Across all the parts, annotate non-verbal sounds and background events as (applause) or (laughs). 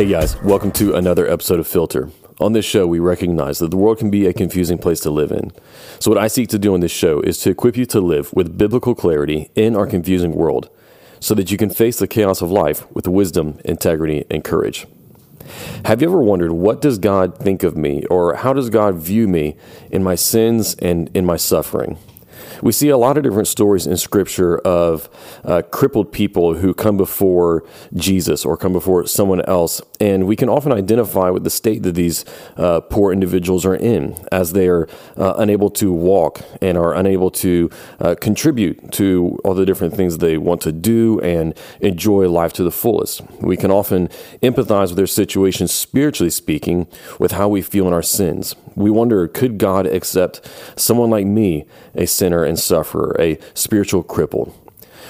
Hey guys, welcome to another episode of Filter. On this show, we recognize that the world can be a confusing place to live in. So, what I seek to do on this show is to equip you to live with biblical clarity in our confusing world so that you can face the chaos of life with wisdom, integrity, and courage. Have you ever wondered what does God think of me or how does God view me in my sins and in my suffering? We see a lot of different stories in Scripture of uh, crippled people who come before Jesus or come before someone else, and we can often identify with the state that these uh, poor individuals are in as they are uh, unable to walk and are unable to uh, contribute to all the different things they want to do and enjoy life to the fullest. We can often empathize with their situation, spiritually speaking, with how we feel in our sins. We wonder, could God accept someone like me, a sinner and sufferer, a spiritual cripple?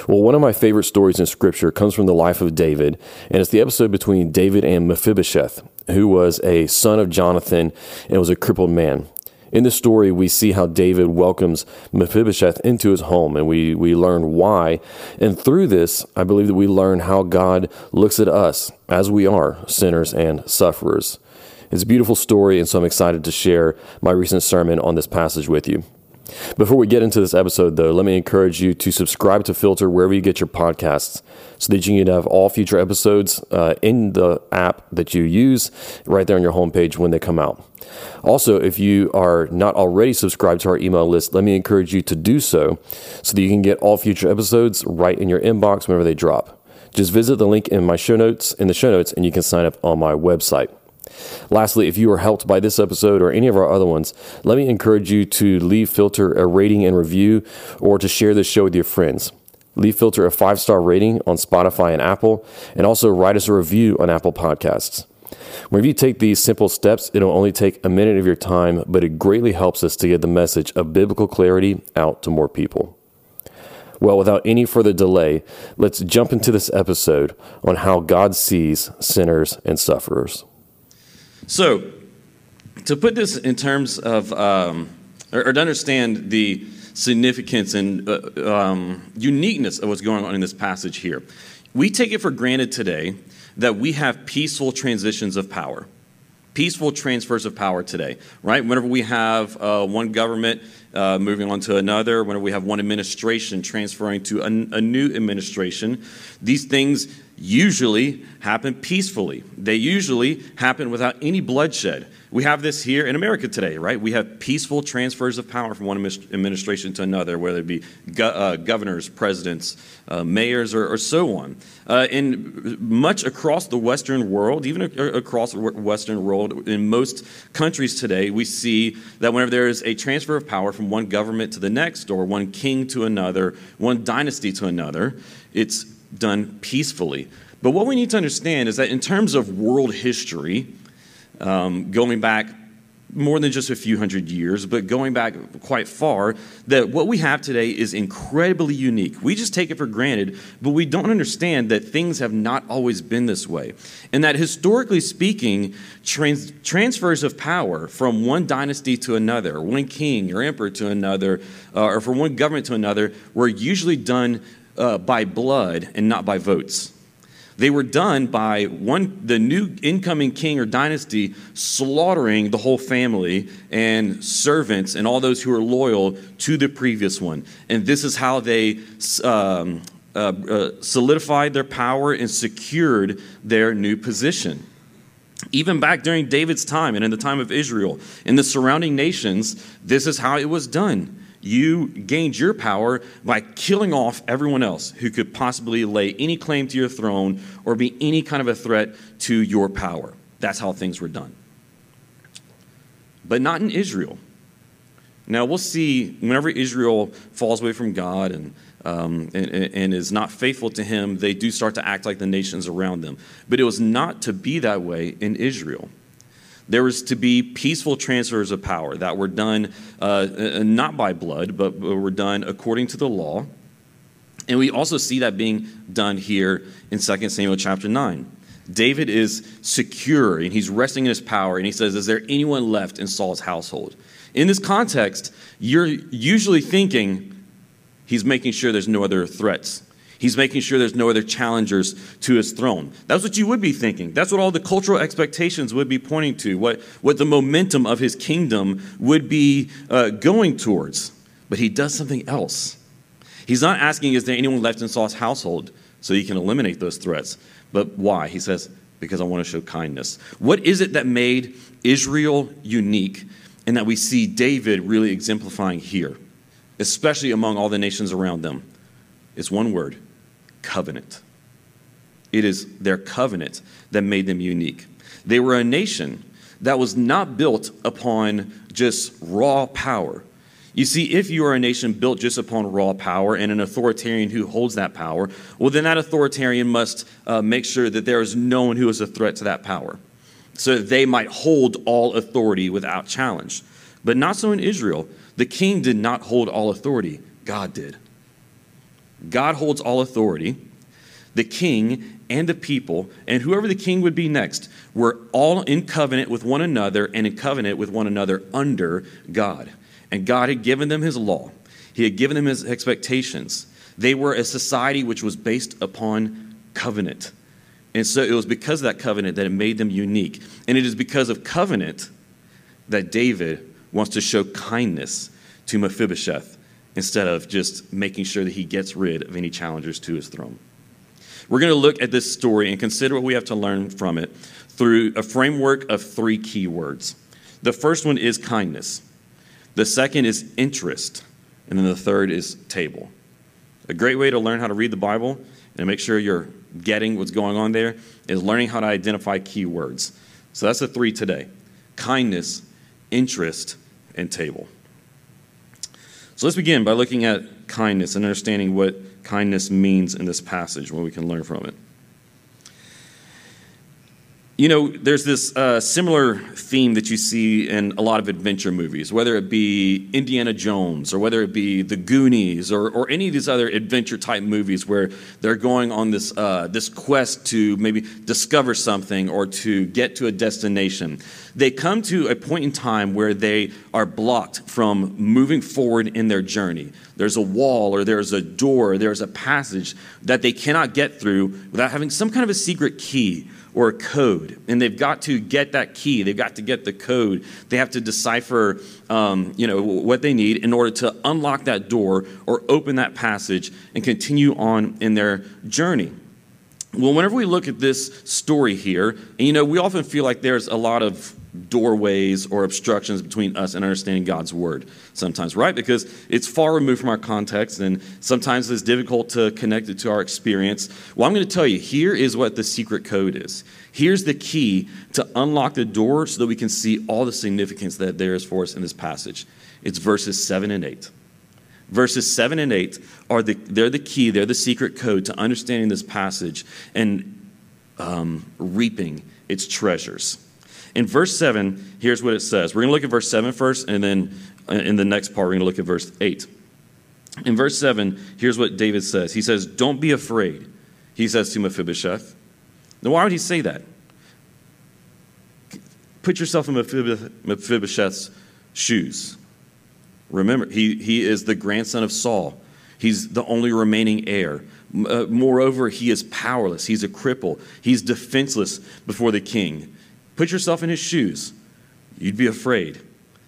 Well, one of my favorite stories in Scripture comes from the life of David, and it's the episode between David and Mephibosheth, who was a son of Jonathan and was a crippled man. In this story, we see how David welcomes Mephibosheth into his home, and we, we learn why. And through this, I believe that we learn how God looks at us as we are sinners and sufferers. It's a beautiful story, and so I'm excited to share my recent sermon on this passage with you. Before we get into this episode, though, let me encourage you to subscribe to Filter wherever you get your podcasts so that you can have all future episodes uh, in the app that you use right there on your homepage when they come out. Also, if you are not already subscribed to our email list, let me encourage you to do so so that you can get all future episodes right in your inbox whenever they drop. Just visit the link in my show notes in the show notes and you can sign up on my website. Lastly, if you are helped by this episode or any of our other ones, let me encourage you to leave Filter a rating and review or to share this show with your friends. Leave Filter a five star rating on Spotify and Apple, and also write us a review on Apple Podcasts. Whenever you take these simple steps, it'll only take a minute of your time, but it greatly helps us to get the message of biblical clarity out to more people. Well, without any further delay, let's jump into this episode on how God sees sinners and sufferers. So, to put this in terms of, um, or, or, to understand the significance and uh, um, uniqueness of what's going on in this passage here, we take it for granted today that we have peaceful transitions of power, peaceful transfers of power today, right? Whenever we have uh, one government uh, moving on to another, whenever we have one administration transferring to a, a new administration, these things usually happen peacefully. They usually happen without any bloodshed. We have this here in America today, right? We have peaceful transfers of power from one administration to another, whether it be go- uh, governors, presidents, uh, mayors, or, or, so on. Uh, and much across the Western world, even across the Western world, in most countries today, we see that whenever there is a transfer of power from one government to the next, or one king to another, one dynasty to another, it's done peacefully. But what we need to understand is that in terms of world history, um, going back more than just a few hundred years, but going back quite far, that what we have today is incredibly unique. We just take it for granted, but we don't understand that things have not always been this way. And that historically speaking, trans- transfers of power from one dynasty to another, one king or emperor to another, uh, or from one government to another, were usually done uh, by blood and not by votes. They were done by one, the new incoming king or dynasty slaughtering the whole family and servants and all those who were loyal to the previous one. And this is how they um, uh, uh, solidified their power and secured their new position. Even back during David's time and in the time of Israel, in the surrounding nations, this is how it was done you gained your power by killing off everyone else who could possibly lay any claim to your throne or be any kind of a threat to your power. That's how things were done. But not in Israel. Now, we'll see whenever Israel falls away from God and, um, and, and is not faithful to Him, they do start to act like the nations around them. But it was not to be that way in Israel. There was to be peaceful transfers of power that were done uh, uh, not by blood, but were done according to the law. And we also see that being done here in 2 Samuel chapter 9. David is secure and he's resting in his power, and he says, Is there anyone left in Saul's household? In this context, you're usually thinking he's making sure there's no other threats. He's making sure there's no other challengers to his throne. That's what you would be thinking. That's what all the cultural expectations would be pointing to, what, what the momentum of his kingdom would be uh, going towards. But he does something else. He's not asking, Is there anyone left in Saul's household so he can eliminate those threats? But why? He says, Because I want to show kindness. What is it that made Israel unique and that we see David really exemplifying here, especially among all the nations around them? It's one word covenant. It is their covenant that made them unique. They were a nation that was not built upon just raw power. You see, if you are a nation built just upon raw power and an authoritarian who holds that power, well, then that authoritarian must uh, make sure that there is no one who is a threat to that power, so that they might hold all authority without challenge. But not so in Israel. The king did not hold all authority, God did. God holds all authority. The king and the people, and whoever the king would be next, were all in covenant with one another and in covenant with one another under God. And God had given them his law, he had given them his expectations. They were a society which was based upon covenant. And so it was because of that covenant that it made them unique. And it is because of covenant that David wants to show kindness to Mephibosheth instead of just making sure that he gets rid of any challengers to his throne. We're going to look at this story and consider what we have to learn from it through a framework of three key words. The first one is kindness, the second is interest, and then the third is table. A great way to learn how to read the Bible and make sure you're getting what's going on there is learning how to identify key words. So that's the three today kindness, interest, and table. So let's begin by looking at kindness and understanding what kindness means in this passage, what we can learn from it. You know, there's this uh, similar theme that you see in a lot of adventure movies, whether it be Indiana Jones or whether it be The Goonies or, or any of these other adventure type movies where they're going on this, uh, this quest to maybe discover something or to get to a destination. They come to a point in time where they are blocked from moving forward in their journey. There's a wall or there's a door, or there's a passage that they cannot get through without having some kind of a secret key or a code. And they've got to get that key. They've got to get the code. They have to decipher, um, you know, what they need in order to unlock that door or open that passage and continue on in their journey. Well, whenever we look at this story here, and you know, we often feel like there's a lot of doorways or obstructions between us and understanding God's word sometimes, right? Because it's far removed from our context and sometimes it's difficult to connect it to our experience. Well, I'm going to tell you here is what the secret code is. Here's the key to unlock the door so that we can see all the significance that there is for us in this passage. It's verses 7 and 8. Verses 7 and 8 are the, they're the key, they're the secret code to understanding this passage and um, reaping its treasures. In verse 7, here's what it says. We're going to look at verse 7 first, and then uh, in the next part, we're going to look at verse 8. In verse 7, here's what David says He says, Don't be afraid, he says to Mephibosheth. Now, why would he say that? Put yourself in Mephibosheth's shoes. Remember, he, he is the grandson of Saul. He's the only remaining heir. Uh, moreover, he is powerless. He's a cripple. He's defenseless before the king. Put yourself in his shoes. You'd be afraid.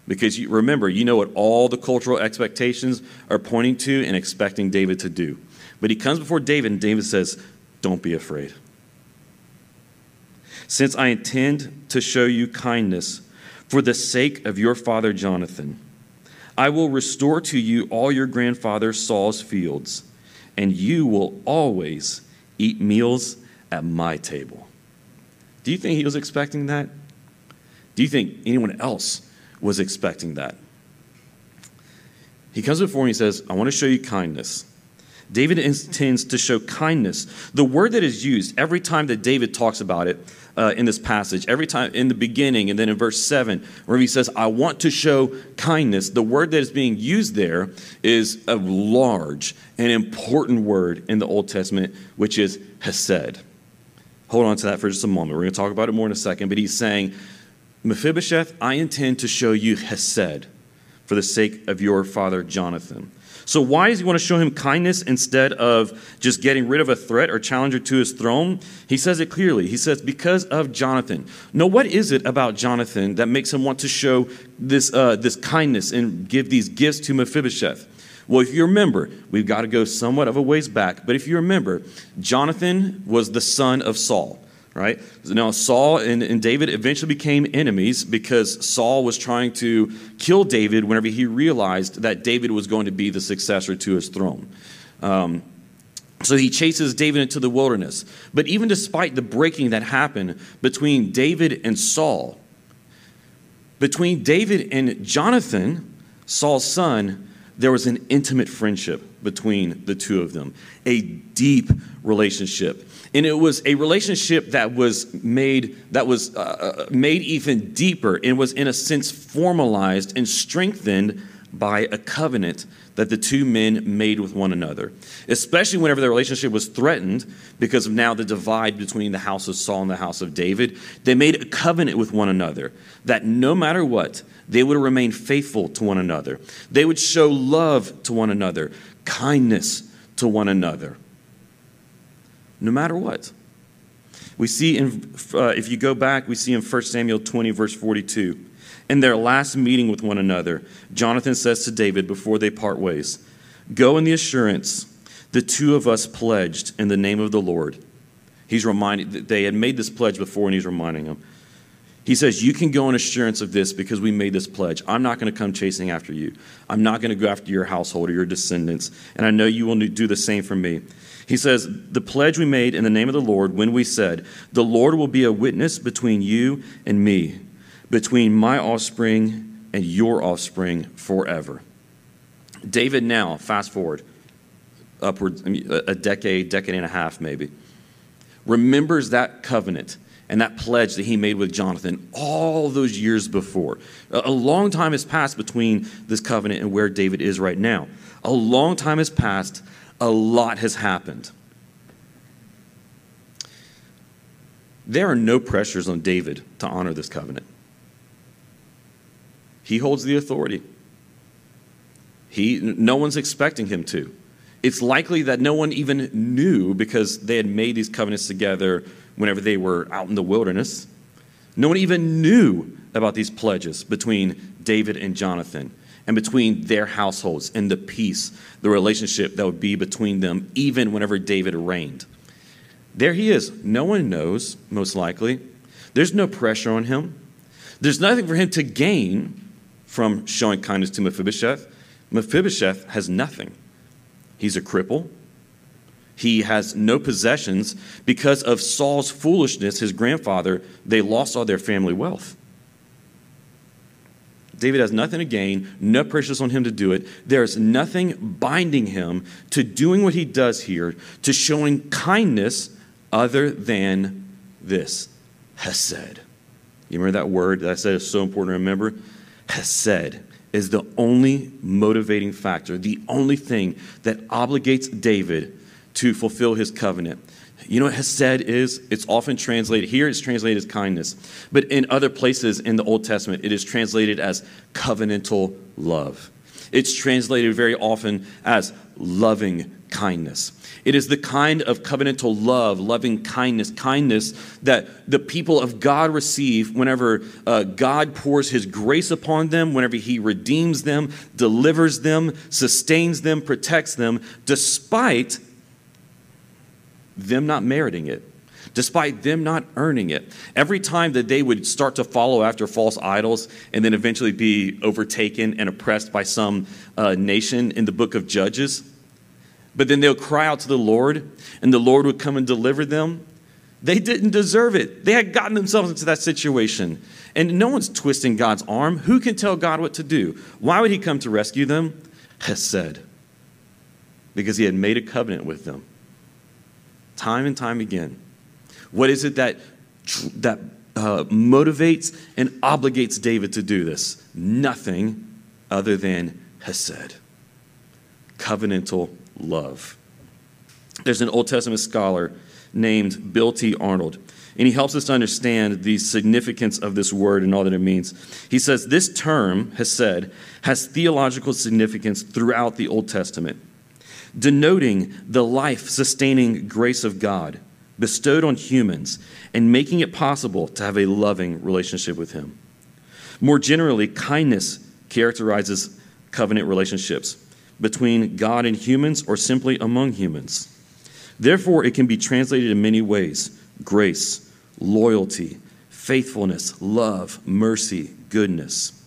Because you, remember, you know what all the cultural expectations are pointing to and expecting David to do. But he comes before David, and David says, Don't be afraid. Since I intend to show you kindness for the sake of your father Jonathan, I will restore to you all your grandfather Saul's fields, and you will always eat meals at my table. Do you think he was expecting that? Do you think anyone else was expecting that? He comes before me and he says, I want to show you kindness. David intends to show kindness. The word that is used every time that David talks about it uh, in this passage, every time in the beginning and then in verse 7, where he says, I want to show kindness, the word that is being used there is a large and important word in the Old Testament, which is hesed. Hold on to that for just a moment. We're going to talk about it more in a second. But he's saying, Mephibosheth, I intend to show you Hesed for the sake of your father Jonathan. So, why does he want to show him kindness instead of just getting rid of a threat or challenger to his throne? He says it clearly. He says, because of Jonathan. Now, what is it about Jonathan that makes him want to show this, uh, this kindness and give these gifts to Mephibosheth? Well, if you remember, we've got to go somewhat of a ways back, but if you remember, Jonathan was the son of Saul right? Now, Saul and, and, David eventually became enemies because Saul was trying to kill David whenever he realized that David was going to be the successor to his throne. Um, so he chases David into the wilderness. But even despite the breaking that happened between David and Saul, between David and Jonathan, Saul's son, there was an intimate friendship between the two of them, a deep relationship. And it was a relationship that was made that was uh, uh, made even deeper and was in a sense formalized and strengthened by a covenant that the two men made with one another. Especially whenever their relationship was threatened because of now the divide between the house of Saul and the house of David, they made a covenant with one another that no matter what, they would remain faithful to one another. They would show love to one another, kindness to one another no matter what. We see in, uh, if you go back, we see in 1 Samuel 20, verse 42. In their last meeting with one another, Jonathan says to David before they part ways, Go in the assurance the two of us pledged in the name of the Lord. He's reminding, they had made this pledge before, and he's reminding them. He says, You can go in assurance of this because we made this pledge. I'm not going to come chasing after you. I'm not going to go after your household or your descendants. And I know you will do the same for me. He says, The pledge we made in the name of the Lord when we said, The Lord will be a witness between you and me, between my offspring and your offspring forever. David now, fast forward, upwards, a decade, decade and a half maybe, remembers that covenant and that pledge that he made with Jonathan all those years before. A long time has passed between this covenant and where David is right now. A long time has passed a lot has happened. There are no pressures on David to honor this covenant. He holds the authority. He, no one's expecting him to. It's likely that no one even knew because they had made these covenants together whenever they were out in the wilderness. No one even knew about these pledges between David and Jonathan and between their households and the peace, the relationship that would be between them, even whenever David reigned. There he is. No one knows, most likely. There's no pressure on him. There's nothing for him to gain from showing kindness to Mephibosheth. Mephibosheth has nothing. He's a cripple. He has no possessions because of Saul's foolishness, his grandfather, they lost all their family wealth. David has nothing to gain, no pressures on him to do it. There's nothing binding him to doing what he does here, to showing kindness other than this Hesed. You remember that word that I said is so important to remember? Hesed is the only motivating factor, the only thing that obligates David to fulfill his covenant. You know what Hesed is? It's often translated, here it's translated as kindness. But in other places in the Old Testament, it is translated as covenantal love. It's translated very often as loving kindness. It is the kind of covenantal love, loving kindness, kindness that the people of God receive whenever uh, God pours His grace upon them, whenever He redeems them, delivers them, sustains them, protects them, despite them not meriting it, despite them not earning it. Every time that they would start to follow after false idols and then eventually be overtaken and oppressed by some uh, nation in the book of Judges, but then they'll cry out to the Lord and the Lord would come and deliver them. They didn't deserve it. They had gotten themselves into that situation. And no one's twisting God's arm. Who can tell God what to do? Why would He come to rescue them? Hesed. Because He had made a covenant with them time and time again. What is it that, that uh, motivates and obligates David to do this? Nothing other than Hesed, covenantal love. There's an Old Testament scholar named Bill T. Arnold. And he helps us understand the significance of this word and all that it means. He says this term, hesed, has theological significance throughout the Old Testament, denoting the life sustaining grace of God bestowed on humans and making it possible to have a loving relationship with Him. More generally, kindness characterizes covenant relationships between God and humans or simply among humans. Therefore, it can be translated in many ways grace, loyalty, faithfulness, love, mercy, goodness.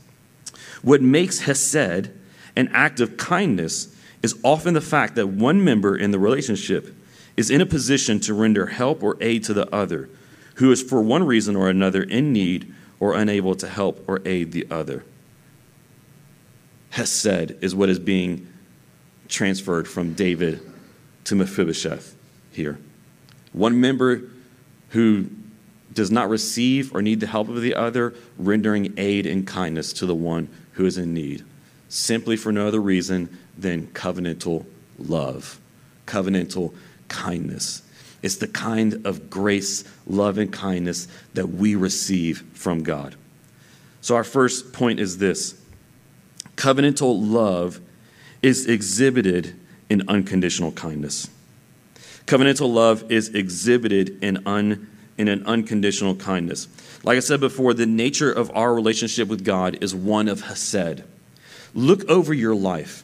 What makes Hesed an act of kindness is often the fact that one member in the relationship is in a position to render help or aid to the other, who is for one reason or another in need or unable to help or aid the other. Hesed is what is being transferred from David to Mephibosheth here. One member who does not receive or need the help of the other, rendering aid and kindness to the one who is in need, simply for no other reason than covenantal love, covenantal kindness. It's the kind of grace, love, and kindness that we receive from God. So, our first point is this covenantal love is exhibited in unconditional kindness. Covenantal love is exhibited in, un, in an unconditional kindness. Like I said before, the nature of our relationship with God is one of Hesed. Look over your life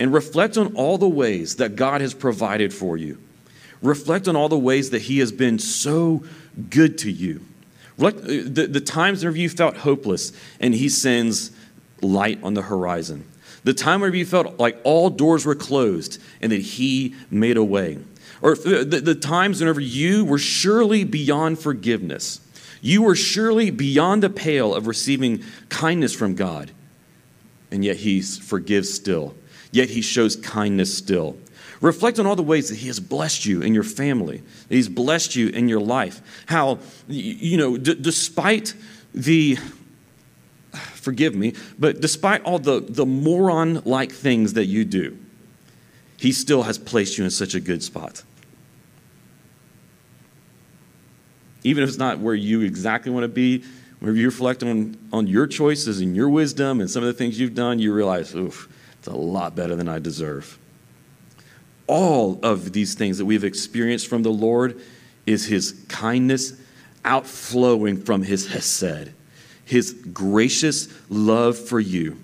and reflect on all the ways that God has provided for you. Reflect on all the ways that He has been so good to you. Uh, the, the times whenever you felt hopeless and He sends light on the horizon. The time whenever you felt like all doors were closed and that He made a way. Or the, the times whenever you were surely beyond forgiveness. You were surely beyond the pale of receiving kindness from God. And yet He forgives still. Yet He shows kindness still. Reflect on all the ways that He has blessed you and your family, He's blessed you in your life. How, you know, d- despite the, forgive me, but despite all the, the moron like things that you do, He still has placed you in such a good spot. Even if it's not where you exactly want to be, whenever you reflect on, on your choices and your wisdom and some of the things you've done, you realize, oof, it's a lot better than I deserve. All of these things that we've experienced from the Lord is his kindness outflowing from his hesed, his gracious love for you,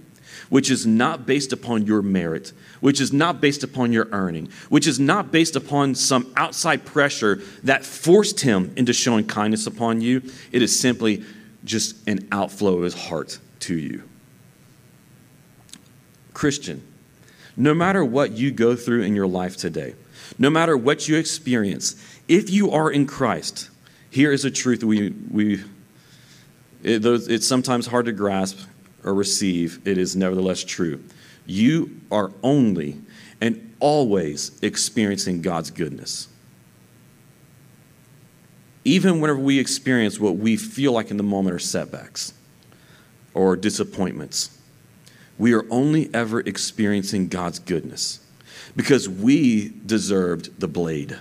which is not based upon your merit, which is not based upon your earning, which is not based upon some outside pressure that forced him into showing kindness upon you. It is simply just an outflow of his heart to you. Christian, no matter what you go through in your life today, no matter what you experience, if you are in Christ, here is a truth we, we it, it's sometimes hard to grasp or receive. It is nevertheless true. You are only and always experiencing God's goodness. Even whenever we experience what we feel like in the moment are setbacks or disappointments we are only ever experiencing God's goodness because we deserved the blade.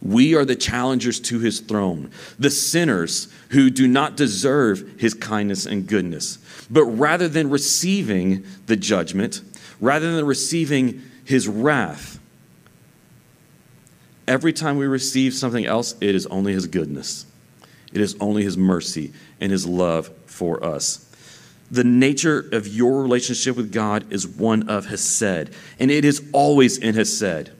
We are the challengers to his throne, the sinners who do not deserve his kindness and goodness. But rather than receiving the judgment, rather than receiving his wrath, every time we receive something else, it is only his goodness. It is only his mercy and his love for us the nature of your relationship with God is one of Hesed, and it is always in Hesed.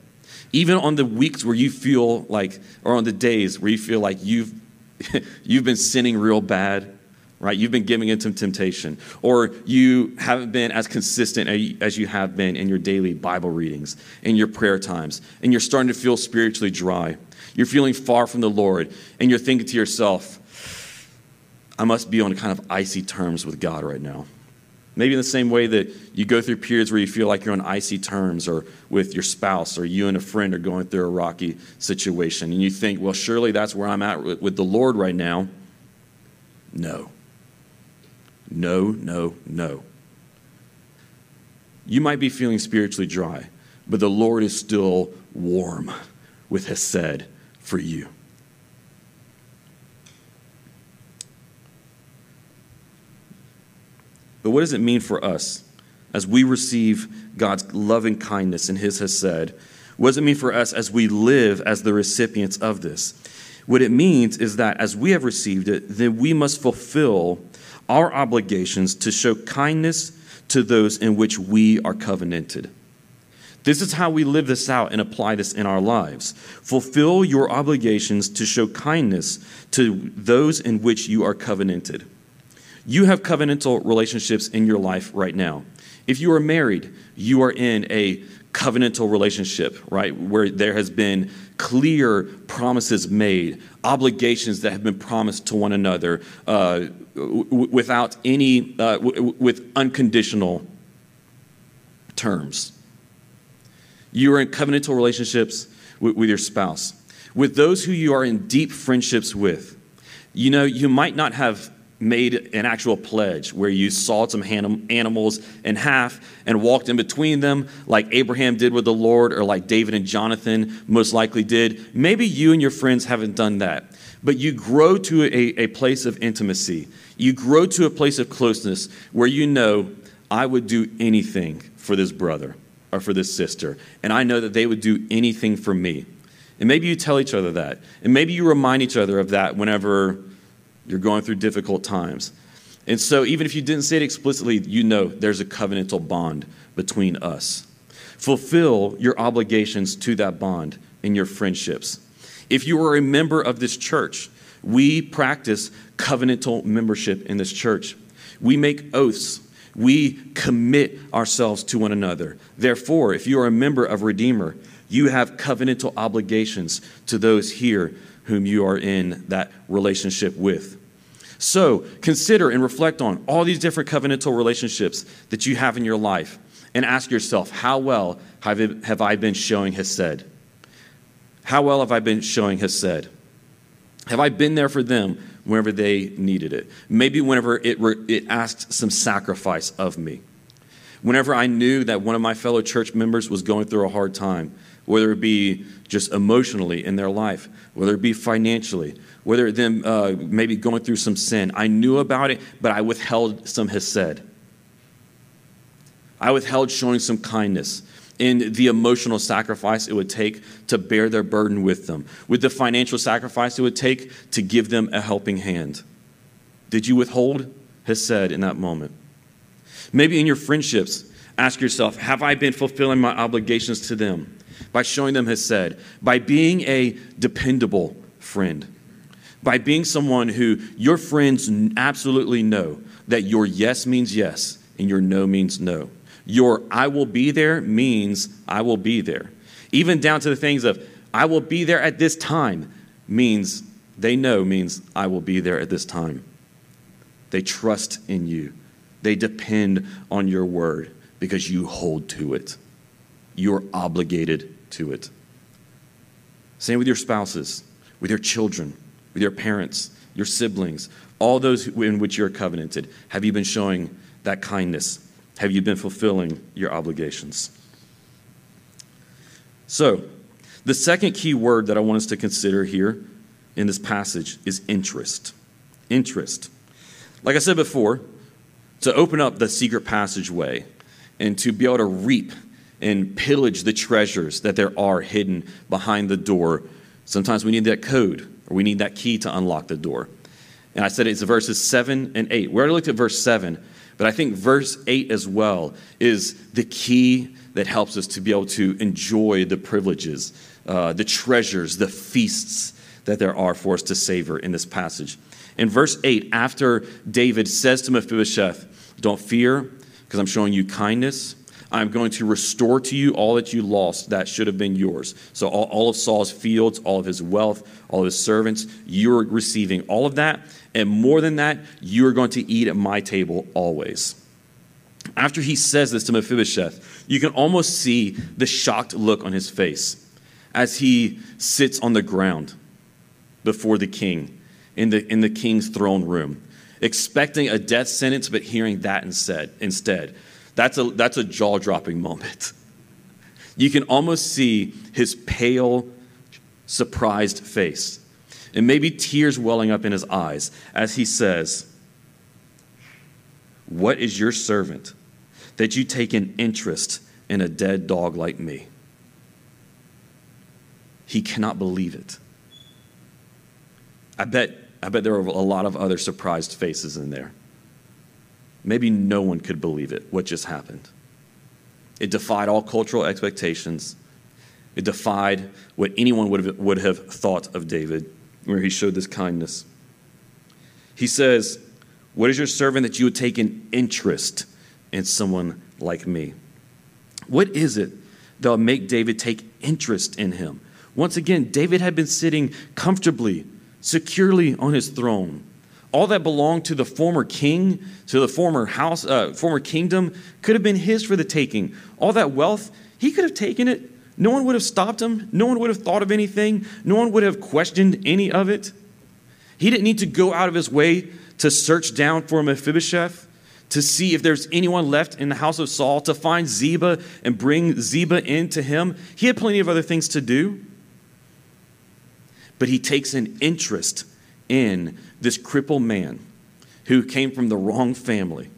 Even on the weeks where you feel like, or on the days where you feel like you've, (laughs) you've been sinning real bad, right? You've been giving into temptation, or you haven't been as consistent as you have been in your daily Bible readings, in your prayer times, and you're starting to feel spiritually dry. You're feeling far from the Lord, and you're thinking to yourself, I must be on kind of icy terms with God right now. Maybe in the same way that you go through periods where you feel like you're on icy terms or with your spouse or you and a friend are going through a rocky situation and you think, well, surely that's where I'm at with, the Lord right now. No. No, no, no. You might be feeling spiritually dry, but the Lord is still warm with Hesed for you. But what does it mean for us as we receive God's loving kindness and His Hesed? What does it mean for us as we live as the recipients of this? What it means is that as we have received it, then we must fulfill our obligations to show kindness to those in which we are covenanted. This is how we live this out and apply this in our lives. Fulfill your obligations to show kindness to those in which you are covenanted. You have covenantal relationships in your life right now. If you are married, you are in a covenantal relationship, right? Where there has been clear promises made, obligations that have been promised to one another uh, w- without any, uh, w- with unconditional terms. You are in covenantal relationships with, with your spouse. With those who you are in deep friendships with, you know, you might not have made an actual pledge where you sawed some animals in half and walked in between them, like Abraham did with the Lord, or like David and Jonathan most likely did. Maybe you and your friends haven't done that, but you grow to a, a place of intimacy. You grow to a place of closeness where you know, I would do anything for this brother or for this sister, and I know that they would do anything for me. And maybe you tell each other that. And maybe you remind each other of that whenever you're going through difficult times. And so, even if you didn't say it explicitly, you know there's a covenantal bond between us. Fulfill your obligations to that bond in your friendships. If you are a member of this church, we practice covenantal membership in this church. We make oaths. We commit ourselves to one another. Therefore, if you are a member of Redeemer, you have covenantal obligations to those here whom you are in that relationship with. So consider and reflect on all these different covenantal relationships that you have in your life and ask yourself, how well have I been showing Hesed? How well have I been showing Hesed? Have I been there for them whenever they needed it? Maybe whenever it, re- it asked some sacrifice of me. Whenever I knew that one of my fellow church members was going through a hard time, whether it be just emotionally in their life, whether it be financially, whether them uh, maybe going through some sin. I knew about it, but I withheld some hesed. I withheld showing some kindness in the emotional sacrifice it would take to bear their burden with them, with the financial sacrifice it would take to give them a helping hand. Did you withhold hesed in that moment? Maybe in your friendships, ask yourself Have I been fulfilling my obligations to them? by showing them hesed, by being a dependable friend, by being someone who your friends absolutely know that your yes means yes and your no means no. Your I will be there means I will be there. Even down to the things of I will be there at this time means they know means I will be there at this time. They trust in you. They depend on your word because you hold to it. You're obligated to it. Same with your spouses, with your children, with your parents, your siblings, all those in which you're covenanted. Have you been showing that kindness? Have you been fulfilling your obligations? So, the second key word that I want us to consider here in this passage is interest. Interest. Like I said before, to open up the secret passageway and to be able to reap and pillage the treasures that there are hidden behind the door. Sometimes we need that code or we need that key to unlock the door. And I said it's verses 7 and 8. We already looked at verse 7, but I think verse 8 as well is the key that helps us to be able to enjoy the privileges, uh, the treasures, the feasts that there are for us to savor in this passage. In verse 8, after David says to Mephibosheth, Don't fear, because I'm showing you kindness I'm going to restore to you all that you lost that should have been yours. So, all, all, of Saul's fields, all of his wealth, all of his servants, you're receiving all of that. And more than that, you're going to eat at my table always. After he says this to Mephibosheth, you can almost see the shocked look on his face as he sits on the ground before the king in the, in the king's throne room, expecting a death sentence, but hearing that instead. instead. That's a, that's a jaw dropping moment. You can almost see his pale, surprised face, and maybe tears welling up in his eyes as he says, What is your servant that you take an interest in a dead dog like me? He cannot believe it. I bet, I bet there were a lot of other surprised faces in there. Maybe no one could believe it, what just happened. It defied all cultural expectations. It defied what anyone would have, would have thought of David, where he showed this kindness. He says, What is your servant that you would take an interest in someone like me? What is it that will make David take interest in him? Once again, David had been sitting comfortably, securely on his throne. All that belonged to the former king, to the former house, uh, former kingdom, could have been his for the taking. All that wealth, he could have taken it. No one would have stopped him. No one would have thought of anything. No one would have questioned any of it. He didn't need to go out of his way to search down for Mephibosheth, to see if there's anyone left in the house of Saul, to find Ziba and bring Ziba into him. He had plenty of other things to do. But he takes an interest in this crippled man who came from the wrong family,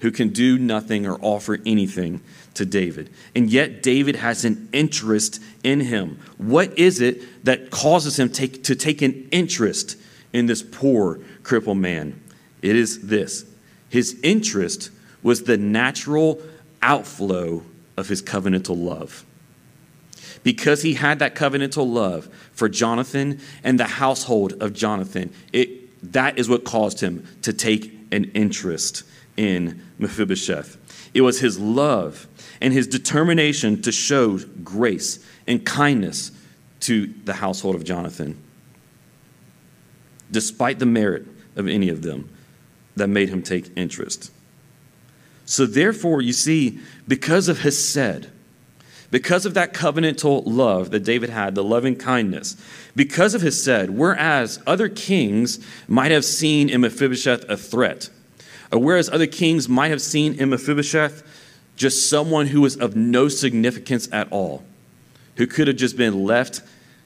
who can do nothing or offer anything to David. And yet, David has an interest in him. What is it that causes him take, to take an interest in this poor, crippled man? It is this his interest was the natural outflow of his covenantal love. Because he had that covenantal love for Jonathan and the household of Jonathan, it that is what caused him to take an interest in Mephibosheth. It was his love and his determination to show grace and kindness to the household of Jonathan, despite the merit of any of them, that made him take interest. So, therefore, you see, because of Hesed, because of that covenantal love that David had, the loving kindness, because of Hesed, whereas other kings might have seen in Mephibosheth a threat, or whereas other kings might have seen in Mephibosheth just someone who was of no significance at all, who could have just been left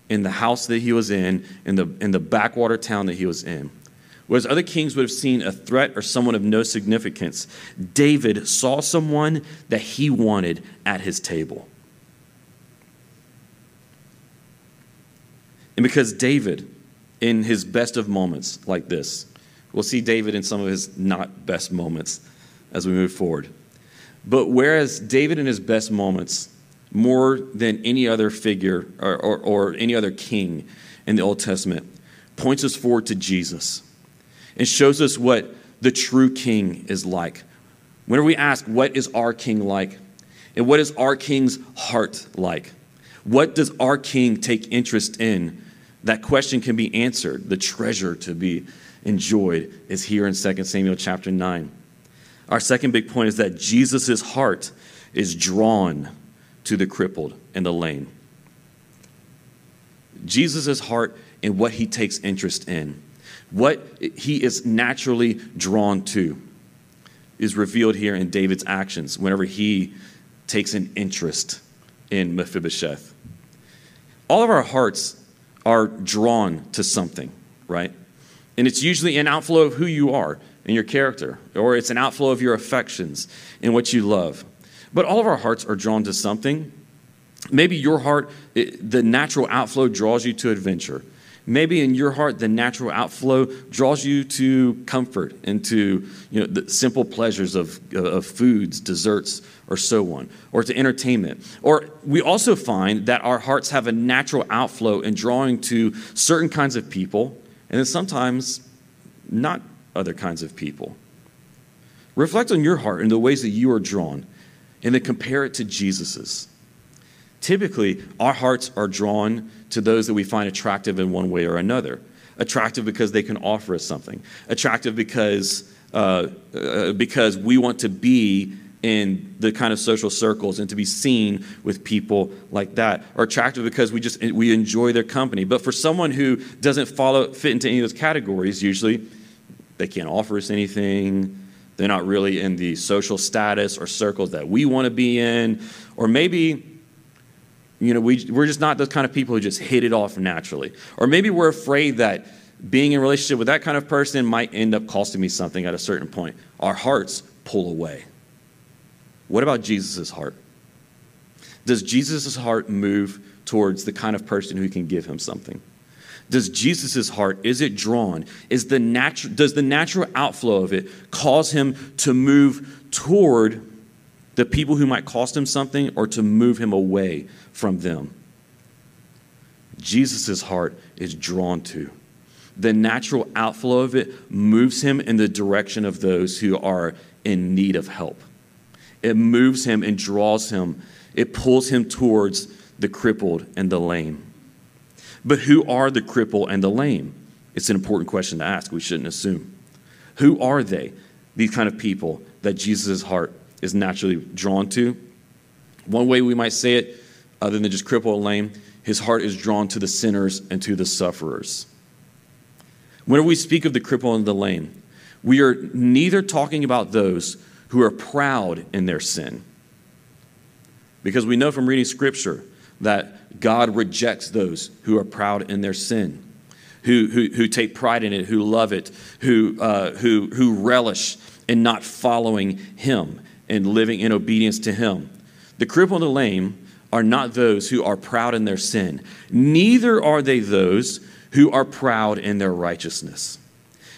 in the house that he was in, in the, in the backwater town that he was in. Whereas other kings would have seen a threat or someone of no significance, David saw someone that he wanted at his table. And because David, in his best of moments like this, we'll see David in some of his not best moments as we move forward. But whereas David in his best moments, more than any other figure or, or, or any other king in the Old Testament, points us forward to Jesus and shows us what the true king is like. Whenever we ask, what is our king like? And what is our king's heart like? What does our king take interest in? That question can be answered. The treasure to be enjoyed is here in 2 Samuel chapter 9. Our second big point is that Jesus' heart is drawn to the crippled and the lame. Jesus' heart and what he takes interest in, what he is naturally drawn to, is revealed here in David's actions whenever he takes an interest in Mephibosheth. All of our hearts are drawn to something, right? And it's usually an outflow of who you are and your character, or it's an outflow of your affections and what you love. But all of our hearts are drawn to something. Maybe your heart, it, the natural outflow draws you to adventure. Maybe in your heart, the natural outflow draws you to comfort and to you know, the simple pleasures of, of foods, desserts, or so on, or to entertainment. Or we also find that our hearts have a natural outflow in drawing to certain kinds of people, and then sometimes not other kinds of people. Reflect on your heart and the ways that you are drawn, and then compare it to Jesus's. Typically, our hearts are drawn to those that we find attractive in one way or another. Attractive because they can offer us something. Attractive because, uh, uh, because we want to be in the kind of social circles and to be seen with people like that. Or attractive because we just we enjoy their company. But for someone who doesn't follow fit into any of those categories, usually they can't offer us anything. They're not really in the social status or circles that we want to be in. Or maybe You know, we, we're just not those kind of people who just hit it off naturally. Or maybe we're afraid that being in relationship with that kind of person might end up costing me something at a certain point. Our hearts pull away. What about Jesus' heart? Does Jesus' heart move towards the kind of person who can give him something? Does Jesus' heart, is it drawn? Is the natural, does the natural outflow of it cause him to move toward the people who might cost him something or to move him away from them? Jesus' heart is drawn to. The natural outflow of it moves him in the direction of those who are in need of help. It moves him and draws him, it pulls him towards the crippled and the lame. But who are the crippled and the lame? It's an important question to ask. We shouldn't assume. Who are they, these kind of people that Jesus' heart is naturally drawn to? One way we might say it, other than just cripple and lame, his heart is drawn to the sinners and to the sufferers. Whenever we speak of the cripple and the lame, we are neither talking about those who are proud in their sin. Because we know from reading scripture that God rejects those who are proud in their sin, who, who, who take pride in it, who love it, who, uh, who, who relish in not following Him and living in obedience to Him. The crippled and the lame are not those who are proud in their sin, neither are they those who are proud in their righteousness.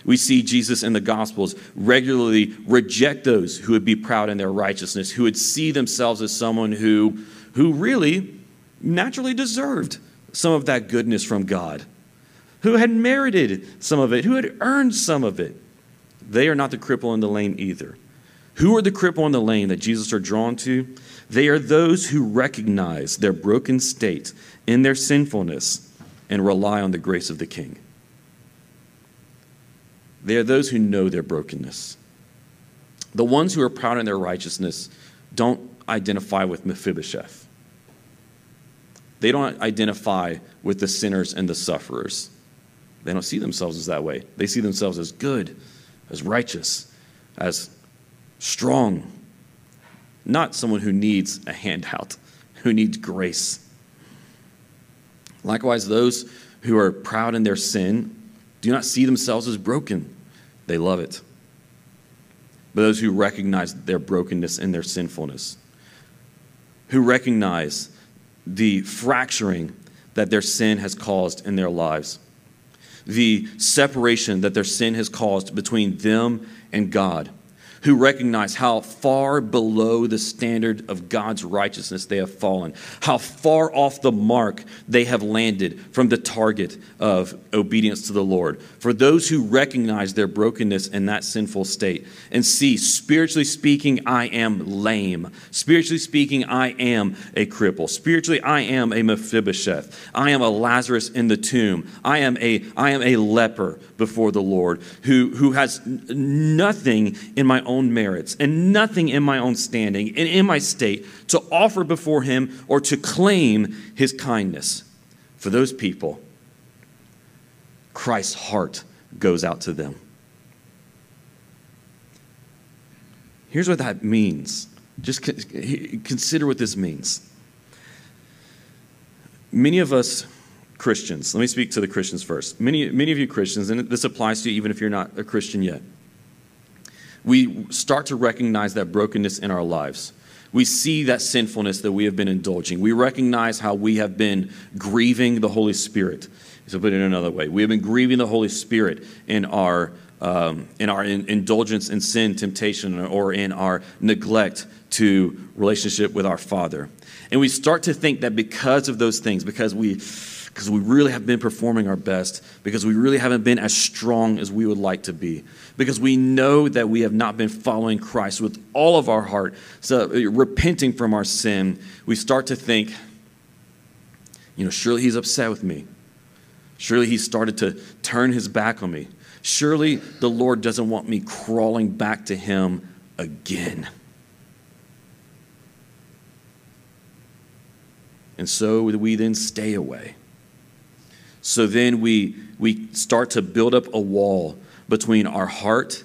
We see Jesus in the Gospels regularly reject those who would be proud in their righteousness, who would see themselves as someone who, who really naturally deserved some of that goodness from God, who had merited some of it, who had earned some of it. They are not the cripple and the lame either. Who are the cripple and the lame that Jesus are drawn to? They are those who recognize their broken state in their sinfulness and rely on the grace of the King. They are those who know their brokenness. The ones who are proud in their righteousness don't identify with Mephibosheth. They don't identify with the sinners and the sufferers. They don't see themselves as that way. They see themselves as good, as righteous, as strong. Not someone who needs a handout, who needs grace. Likewise, those who are proud in their sin do not see themselves as broken, they love it. But those who recognize their brokenness and their sinfulness, who recognize the fracturing that their sin has caused in their lives, the separation that their sin has caused between them and God who recognize how far below the standard of God's righteousness they have fallen, how far off the mark they have landed from the target of obedience to the Lord. For those who recognize their brokenness in that sinful state and see, spiritually speaking, I am lame. Spiritually speaking, I am a cripple. Spiritually, I am a Mephibosheth. I am a Lazarus in the tomb. I am a, I am a leper before the Lord who, who has nothing in my own merits and nothing in my own standing and in my state to offer before him or to claim his kindness. For those people, Christ's heart goes out to them. Here's what that means. Just consider what this means. Many of us Christians, let me speak to the Christians first. Many, many of you Christians, and this applies to you even if you're not a Christian yet we start to recognize that brokenness in our lives. We see that sinfulness that we have been indulging. We recognize how we have been grieving the Holy Spirit. So, put it another way, we have been grieving the Holy Spirit in our um, in our in, indulgence in sin, temptation, or in our neglect to relationship with our Father. And we start to think that because of those things, because we because we really have been performing our best, because we really haven't been as strong as we would like to be, because we know that we have not been following Christ with all of our heart, so uh, repenting from our sin, we start to think, you know, surely he's upset with me. Surely he started to turn his back on me. Surely the Lord doesn't want me crawling back to him again. And so we then stay away. So then we, we start to build up a wall between our heart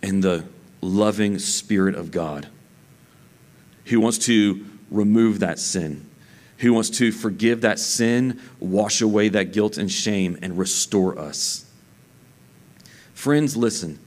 and the loving Spirit of God who wants to remove that sin, who wants to forgive that sin, wash away that guilt and shame, and restore us. Friends, listen.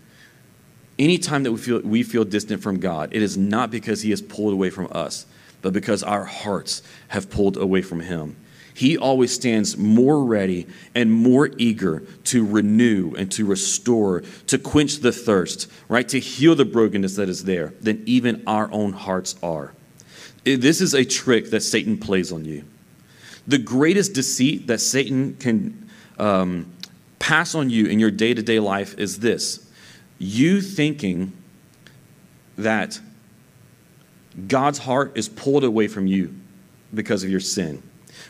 Anytime that we feel, we feel distant from God, it is not because He has pulled away from us, but because our hearts have pulled away from Him. He always stands more ready and more eager to renew and to restore, to quench the thirst, right? To heal the brokenness that is there than even our own hearts are. This is a trick that Satan plays on you. The greatest deceit that Satan can um, pass on you in your day to day life is this you thinking that God's heart is pulled away from you because of your sin.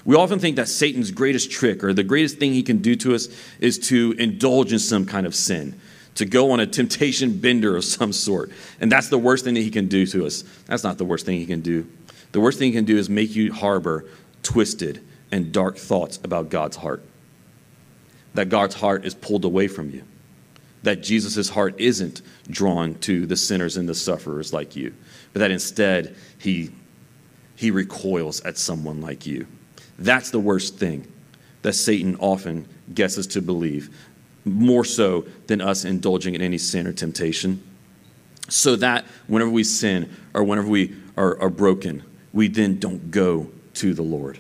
We often think that Satan's greatest trick or the greatest thing he can do to us is to indulge in some kind of sin, to go on a temptation bender of some sort. And that's the worst thing that he can do to us. That's not the worst thing he can do. The worst thing he can do is make you harbor twisted and dark thoughts about God's heart. That God's heart is pulled away from you. That Jesus' heart isn't drawn to the sinners and the sufferers like you, but that instead he, he recoils at someone like you. That's the worst thing that Satan often gets us to believe, more so than us indulging in any sin or temptation. So that whenever we sin or whenever we are, are broken, we then don't go to the Lord.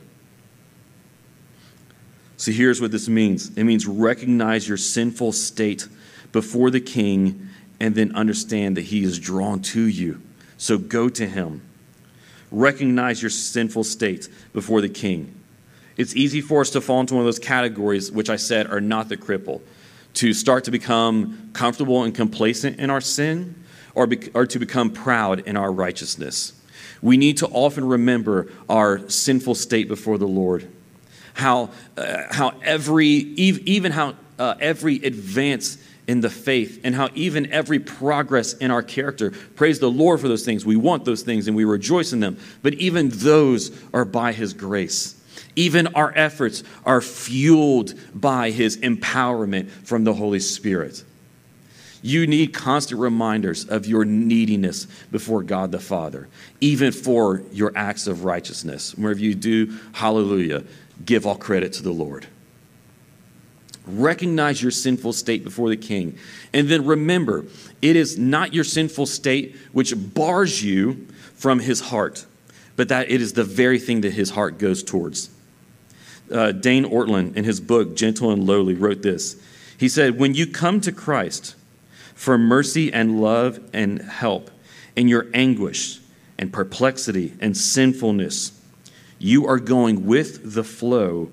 So here's what this means it means recognize your sinful state before the king and then understand that he is drawn to you. So go to him. Recognize your sinful state before the king. It's easy for us to fall into one of those categories, which I said are not the cripple, to start to become comfortable and complacent in our sin or, be, or to become proud in our righteousness. We need to often remember our sinful state before the Lord. How, uh, how every, even how uh, every advance in the faith and how even every progress in our character, praise the Lord for those things. We want those things and we rejoice in them. But even those are by His grace. Even our efforts are fueled by His empowerment from the Holy Spirit. You need constant reminders of your neediness before God the Father, even for your acts of righteousness. Wherever you do, hallelujah, give all credit to the Lord. Recognize your sinful state before the king. And then remember, it is not your sinful state which bars you from his heart, but that it is the very thing that his heart goes towards. Uh, Dane Ortlund, in his book, Gentle and Lowly, wrote this. He said, When you come to Christ, for mercy and love and help in your anguish and perplexity and sinfulness. You are going with the flow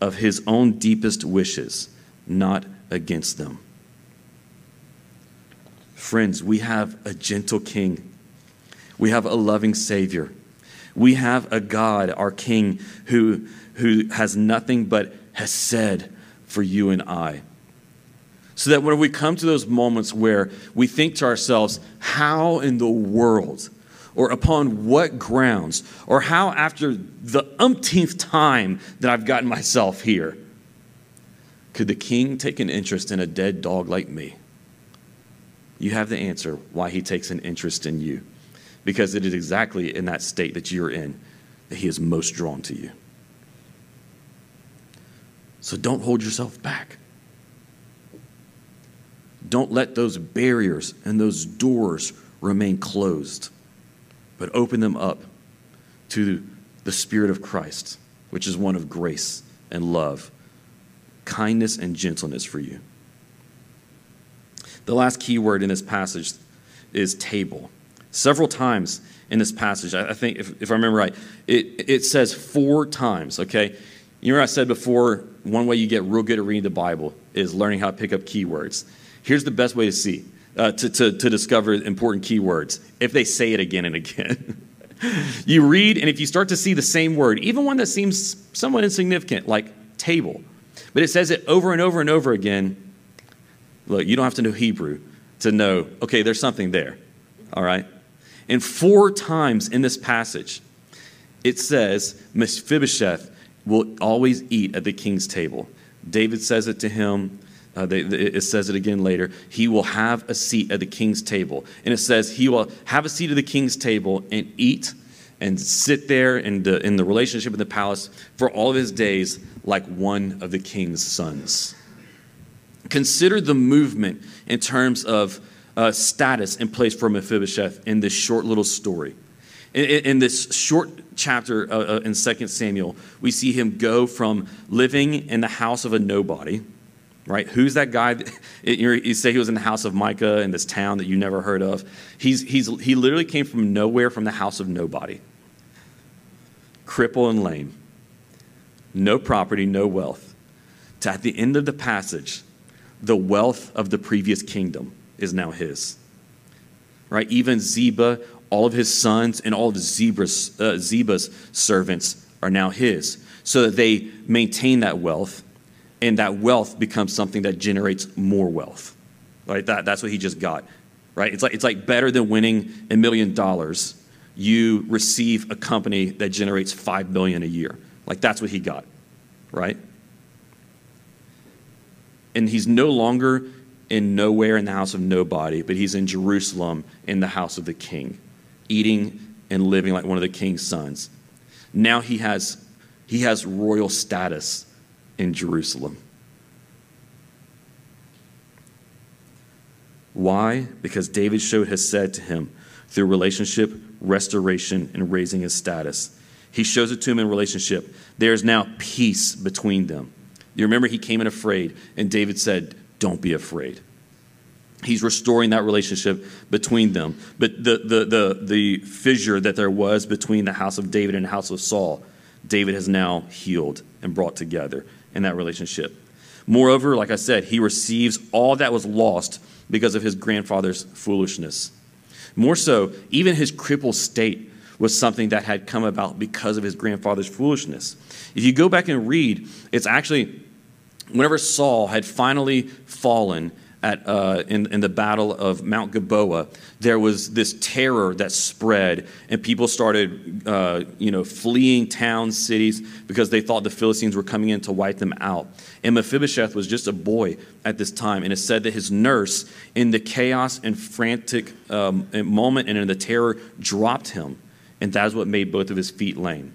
of his own deepest wishes, not against them. Friends, we have a gentle king. We have a loving Savior. We have a God, our King, who, who has nothing but Hesed for you and I. So that when we come to those moments where we think to ourselves, how in the world, or upon what grounds, or how after the umpteenth time that I've gotten myself here, could the king take an interest in a dead dog like me? You have the answer why he takes an interest in you. Because it is exactly in that state that you're in that he is most drawn to you. So don't hold yourself back. Don't let those barriers and those doors remain closed, but open them up to the Spirit of Christ, which is one of grace and love, kindness and gentleness for you. The last key word in this passage is table. Several times in this passage, I think, if, if I remember right, it, it says four times, okay? You remember I said before, one way you get real good at reading the Bible is learning how to pick up keywords. Here's the best way to see, uh, to, to, to discover important keywords if they say it again and again. (laughs) you read, and if you start to see the same word, even one that seems somewhat insignificant, like table, but it says it over and over and over again, look, you don't have to know Hebrew to know, okay, there's something there. All right? And four times in this passage, it says Mephibosheth will always eat at the king's table. David says it to him. Uh, they, it says it again later. He will have a seat at the king's table. And it says he will have a seat at the king's table and eat and sit there in the, in the relationship in the palace for all of his days like one of the king's sons. Consider the movement in terms of uh, status in place for Mephibosheth in this short little story. In, in this short chapter uh, uh, in 2 Samuel, we see him go from living in the house of a nobody, right? Who's that guy? That, (laughs) you say he was in the house of Micah in this town that you never heard of. He's, he's, he literally came from nowhere, from the house of nobody. Cripple and lame. No property, no wealth. To at the end of the passage, the wealth of the previous kingdom is now his. Right? Even Ziba, all of his sons, and all of Ziba's, uh, servants are now his. So that they maintain that wealth, and that wealth becomes something that generates more wealth. Right? That, that's what he just got. Right? It's like, it's like better than winning a million dollars. You receive a company that generates five billion a year. Like that's what he got. Right? and he's no longer in nowhere in the house of nobody, but he's in Jerusalem in the house of the king, eating and living like one of the king's sons. Now he has, he has royal status in Jerusalem. Why? Because David showed Hesed to him through relationship, restoration, and raising his status. He shows it to him in relationship. There's now peace between them. You remember he came in afraid, and David said, Don't be afraid. He's restoring that relationship between them. But the, the, the, the fissure that there was between the house of David and the house of Saul, David has now healed and brought together in that relationship. Moreover, like I said, he receives all that was lost because of his grandfather's foolishness. More so, even his crippled state was something that had come about because of his grandfather's foolishness. If you go back and read, it's actually whenever Saul had finally fallen at, uh, in, in the battle of Mount Gilboa, there was this terror that spread, and people started, uh, you know, fleeing towns, cities, because they thought the Philistines were coming in to wipe them out. And Mephibosheth was just a boy at this time, and it said that his nurse, in the chaos and frantic um, moment and in the terror, dropped him, and that is what made both of his feet lame.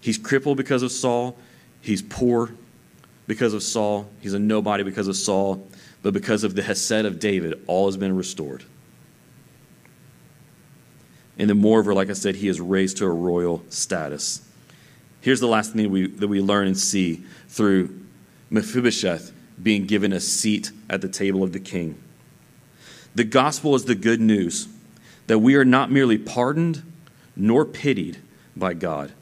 He's crippled because of Saul. He's poor because of Saul. He's a nobody because of Saul. But because of the Hesed of David, all has been restored. And then, moreover, like I said, he is raised to a royal status. Here's the last thing we, that we learn and see through Mephibosheth being given a seat at the table of the king. The gospel is the good news that we are not merely pardoned nor pitied by God,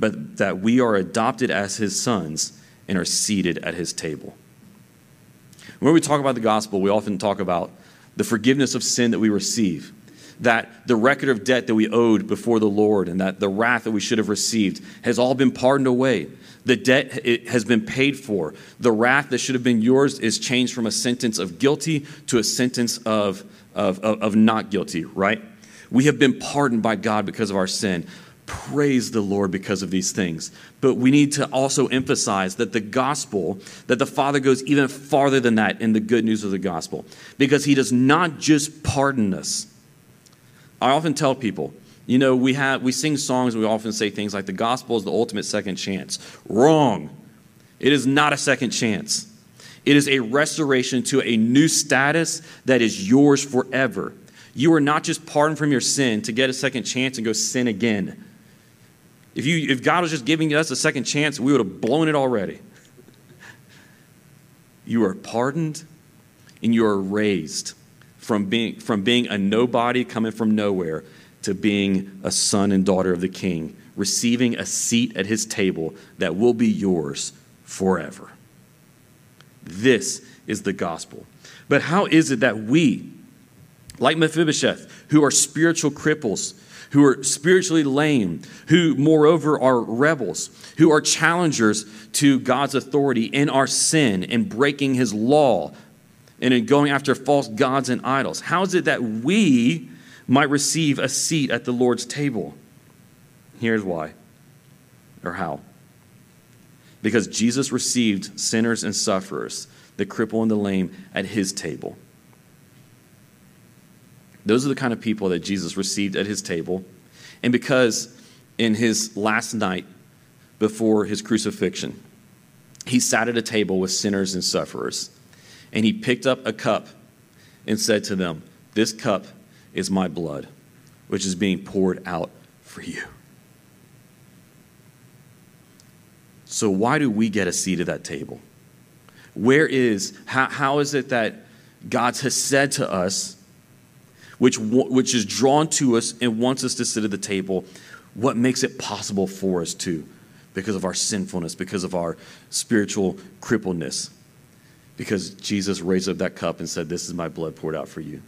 but that we are adopted as his sons and are seated at his table. When we talk about the gospel, we often talk about the forgiveness of sin that we receive, that the record of debt that we owed before the Lord, and that the wrath that we should have received has all been pardoned away. The debt has been paid for. The wrath that should have been yours is changed from a sentence of guilty to a sentence of, of, of, of not guilty, right? We have been pardoned by God because of our sin praise the Lord because of these things. But we need to also emphasize that the gospel, that the Father goes even farther than that in the good news of the gospel, because he does not just pardon us. I often tell people, you know, we have we sing songs and we often say things like the gospel is the ultimate second chance. Wrong. It is not a second chance. It is a restoration to a new status that is yours forever. You are not just pardoned from your sin to get a second chance and go sin again. If, you, if God was just giving us a second chance, we would have blown it already. You are pardoned and you are raised from being, from being a nobody coming from nowhere to being a son and daughter of the king, receiving a seat at his table that will be yours forever. This is the gospel. But how is it that we, like Mephibosheth, who are spiritual cripples, who are spiritually lame, who, moreover, are rebels, who are challengers to God's authority in our sin and breaking his law and in going after false gods and idols. How is it that we might receive a seat at the Lord's table? Here's why, or how. Because Jesus received sinners and sufferers, the cripple and the lame, at his table. Those are the kind of people that Jesus received at his table. And because in his last night before his crucifixion, he sat at a table with sinners and sufferers. And he picked up a cup and said to them, This cup is my blood, which is being poured out for you. So, why do we get a seat at that table? Where is, how, how is it that God's Hesed to us, which, which is drawn to us and wants us to sit at the table, what makes it possible for us to? Because of our sinfulness, because of our spiritual crippledness. Because Jesus raised up that cup and said, This is my blood poured out for you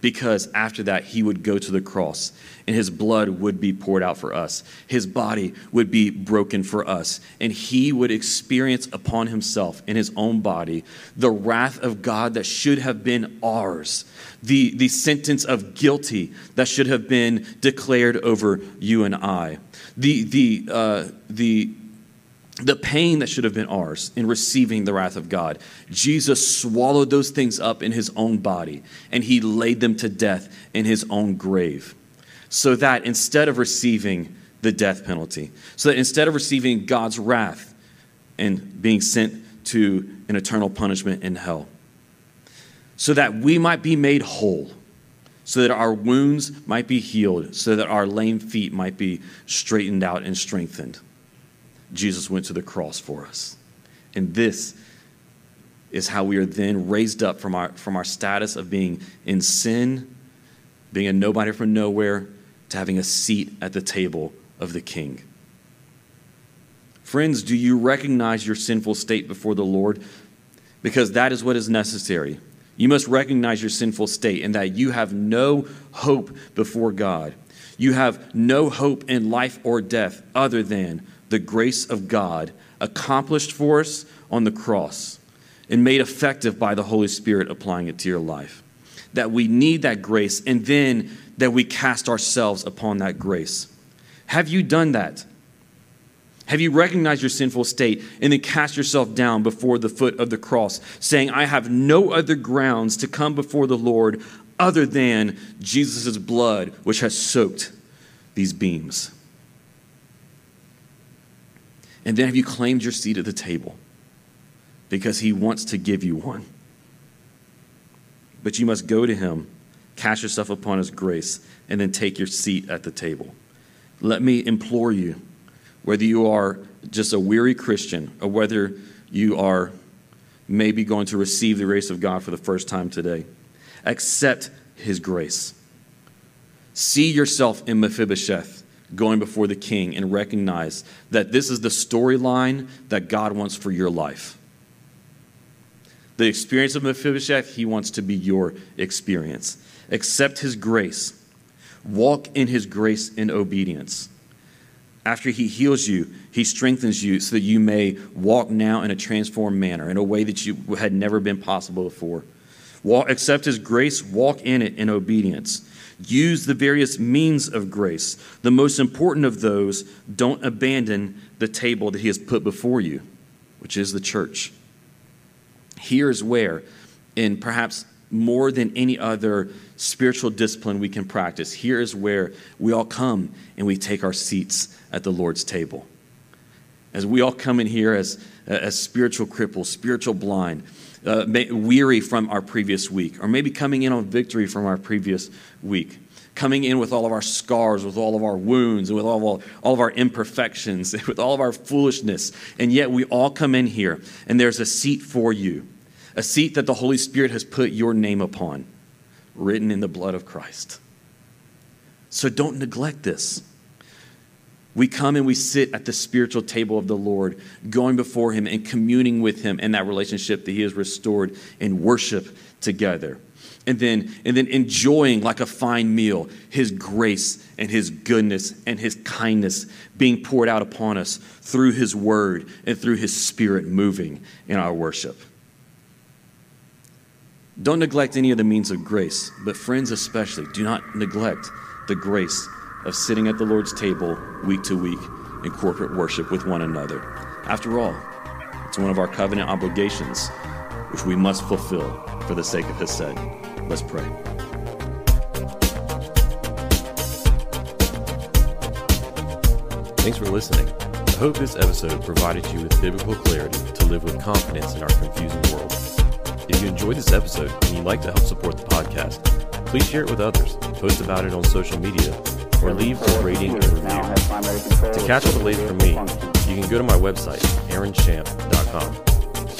because after that he would go to the cross and his blood would be poured out for us. His body would be broken for us, and he would experience upon himself in his own body the wrath of God that should have been ours, the, the sentence of guilty that should have been declared over you and I, the, the, uh, the the pain that should have been ours in receiving the wrath of God. Jesus swallowed those things up in his own body and he laid them to death in his own grave. So that instead of receiving the death penalty, so that instead of receiving God's wrath and being sent to an eternal punishment in hell, so that we might be made whole, so that our wounds might be healed, so that our lame feet might be straightened out and strengthened Jesus went to the cross for us. And this is how we are then raised up from our, from our status of being in sin, being a nobody from nowhere, to having a seat at the table of the King. Friends, do you recognize your sinful state before the Lord? Because that is what is necessary. You must recognize your sinful state and that you have no hope before God. You have no hope in life or death other than the grace of God accomplished for us on the cross and made effective by the Holy Spirit applying it to your life. That we need that grace and then that we cast ourselves upon that grace. Have you done that? Have you recognized your sinful state and then cast yourself down before the foot of the cross, saying, I have no other grounds to come before the Lord other than Jesus' blood, which has soaked these beams? And then have you claimed your seat at the table? Because he wants to give you one. But you must go to him, cast yourself upon his grace, and then take your seat at the table. Let me implore you, whether you are just a weary Christian or whether you are maybe going to receive the grace of God for the first time today, accept his grace. See yourself in Mephibosheth going before the king and recognize that this is the storyline that God wants for your life. The experience of Mephibosheth, he wants to be your experience. Accept his grace. Walk in his grace in obedience. After he heals you, he strengthens you so that you may walk now in a transformed manner, in a way that you had never been possible before. Walk, accept his grace, walk in it in obedience. Use the various means of grace. The most important of those, don't abandon the table that He has put before you, which is the church. Here's where, in perhaps more than any other spiritual discipline we can practice, here is where we all come and we take our seats at the Lord's table. As we all come in here as, as spiritual cripples, spiritual blind, uh, weary from our previous week, or maybe coming in on victory from our previous week. Coming in with all of our scars, with all of our wounds, with all of, all of our imperfections, (laughs) with all of our foolishness. And yet we all come in here, and there's a seat for you, a seat that the Holy Spirit has put your name upon, written in the blood of Christ. So don't neglect this. We come and we sit at the spiritual table of the Lord, going before Him and communing with Him in that relationship that He has restored in worship together. And then, and then enjoying like a fine meal His grace and His goodness and His kindness being poured out upon us through His Word and through His Spirit moving in our worship. Don't neglect any of the means of grace, but friends especially, do not neglect the grace of sitting at the Lord's table week to week in corporate worship with one another. After all, it's one of our covenant obligations, which we must fulfill for the sake of His sake. Let's pray. Thanks for listening. I hope this episode provided you with biblical clarity to live with confidence in our confusing world. If you enjoyed this episode and you'd like to help support the podcast, please share it with others, post about it on social media, or leave a rating and review. To catch up the latest from me, you can go to my website, aaronshamp.com.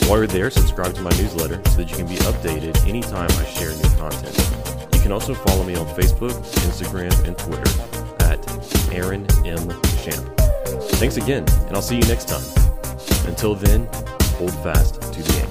While you're there, subscribe to my newsletter so that you can be updated anytime I share new content. You can also follow me on Facebook, Instagram, and Twitter at Aaron M. Shamp. Thanks again, and I'll see you next time. Until then, hold fast to the aim.